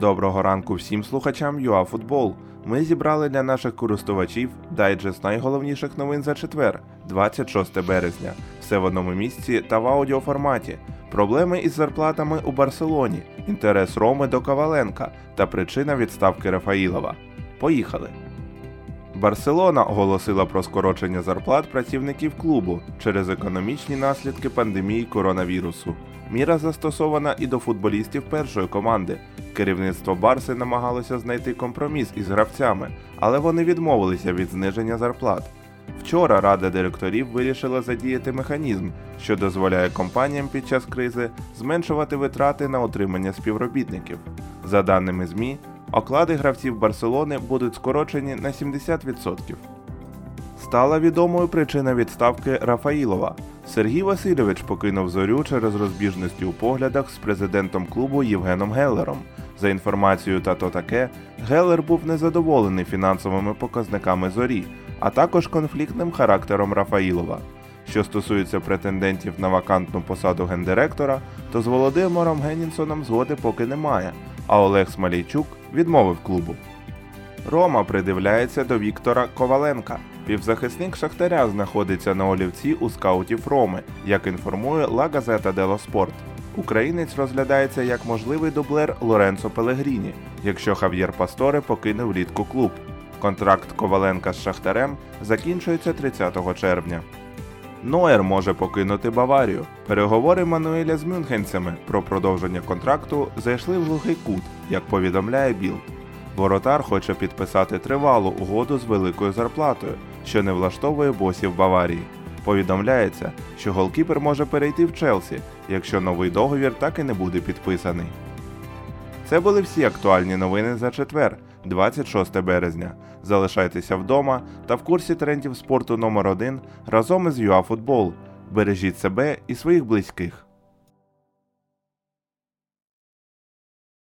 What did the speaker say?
Доброго ранку всім слухачам ЮАФутбол. Ми зібрали для наших користувачів дайджест найголовніших новин за четвер, 26 березня. Все в одному місці та в аудіоформаті. Проблеми із зарплатами у Барселоні, інтерес Роми до Коваленка та причина відставки Рафаїлова. Поїхали! Барселона оголосила про скорочення зарплат працівників клубу через економічні наслідки пандемії коронавірусу. Міра застосована і до футболістів першої команди. Керівництво Барси намагалося знайти компроміс із гравцями, але вони відмовилися від зниження зарплат. Вчора Рада директорів вирішила задіяти механізм, що дозволяє компаніям під час кризи зменшувати витрати на отримання співробітників. За даними ЗМІ, оклади гравців Барселони будуть скорочені на 70%. Стала відомою причина відставки Рафаїлова. Сергій Васильович покинув зорю через розбіжності у поглядах з президентом клубу Євгеном Геллером. За інформацією та то таке, Геллер був незадоволений фінансовими показниками зорі, а також конфліктним характером Рафаїлова. Що стосується претендентів на вакантну посаду гендиректора, то з Володимиром Геннінсоном згоди поки немає, а Олег Смалійчук відмовив клубу. Рома придивляється до Віктора Коваленка. Півзахисник Шахтаря знаходиться на олівці у скаутів Роми, як інформує La Gazzetta dello Sport. Українець розглядається як можливий дублер Лоренцо Пелегріні, якщо Хав'єр Пасторе покине влітку клуб. Контракт Коваленка з Шахтарем закінчується 30 червня. Ноєр може покинути Баварію. Переговори Мануеля з мюнхенцями про продовження контракту зайшли в глухий кут, як повідомляє Білд. Воротар хоче підписати тривалу угоду з великою зарплатою, що не влаштовує босів Баварії. Повідомляється, що голкіпер може перейти в Челсі, якщо новий договір так і не буде підписаний. Це були всі актуальні новини за четвер, 26 березня. Залишайтеся вдома та в курсі трендів спорту номер 1 разом із ЮАФутбол. Бережіть себе і своїх близьких.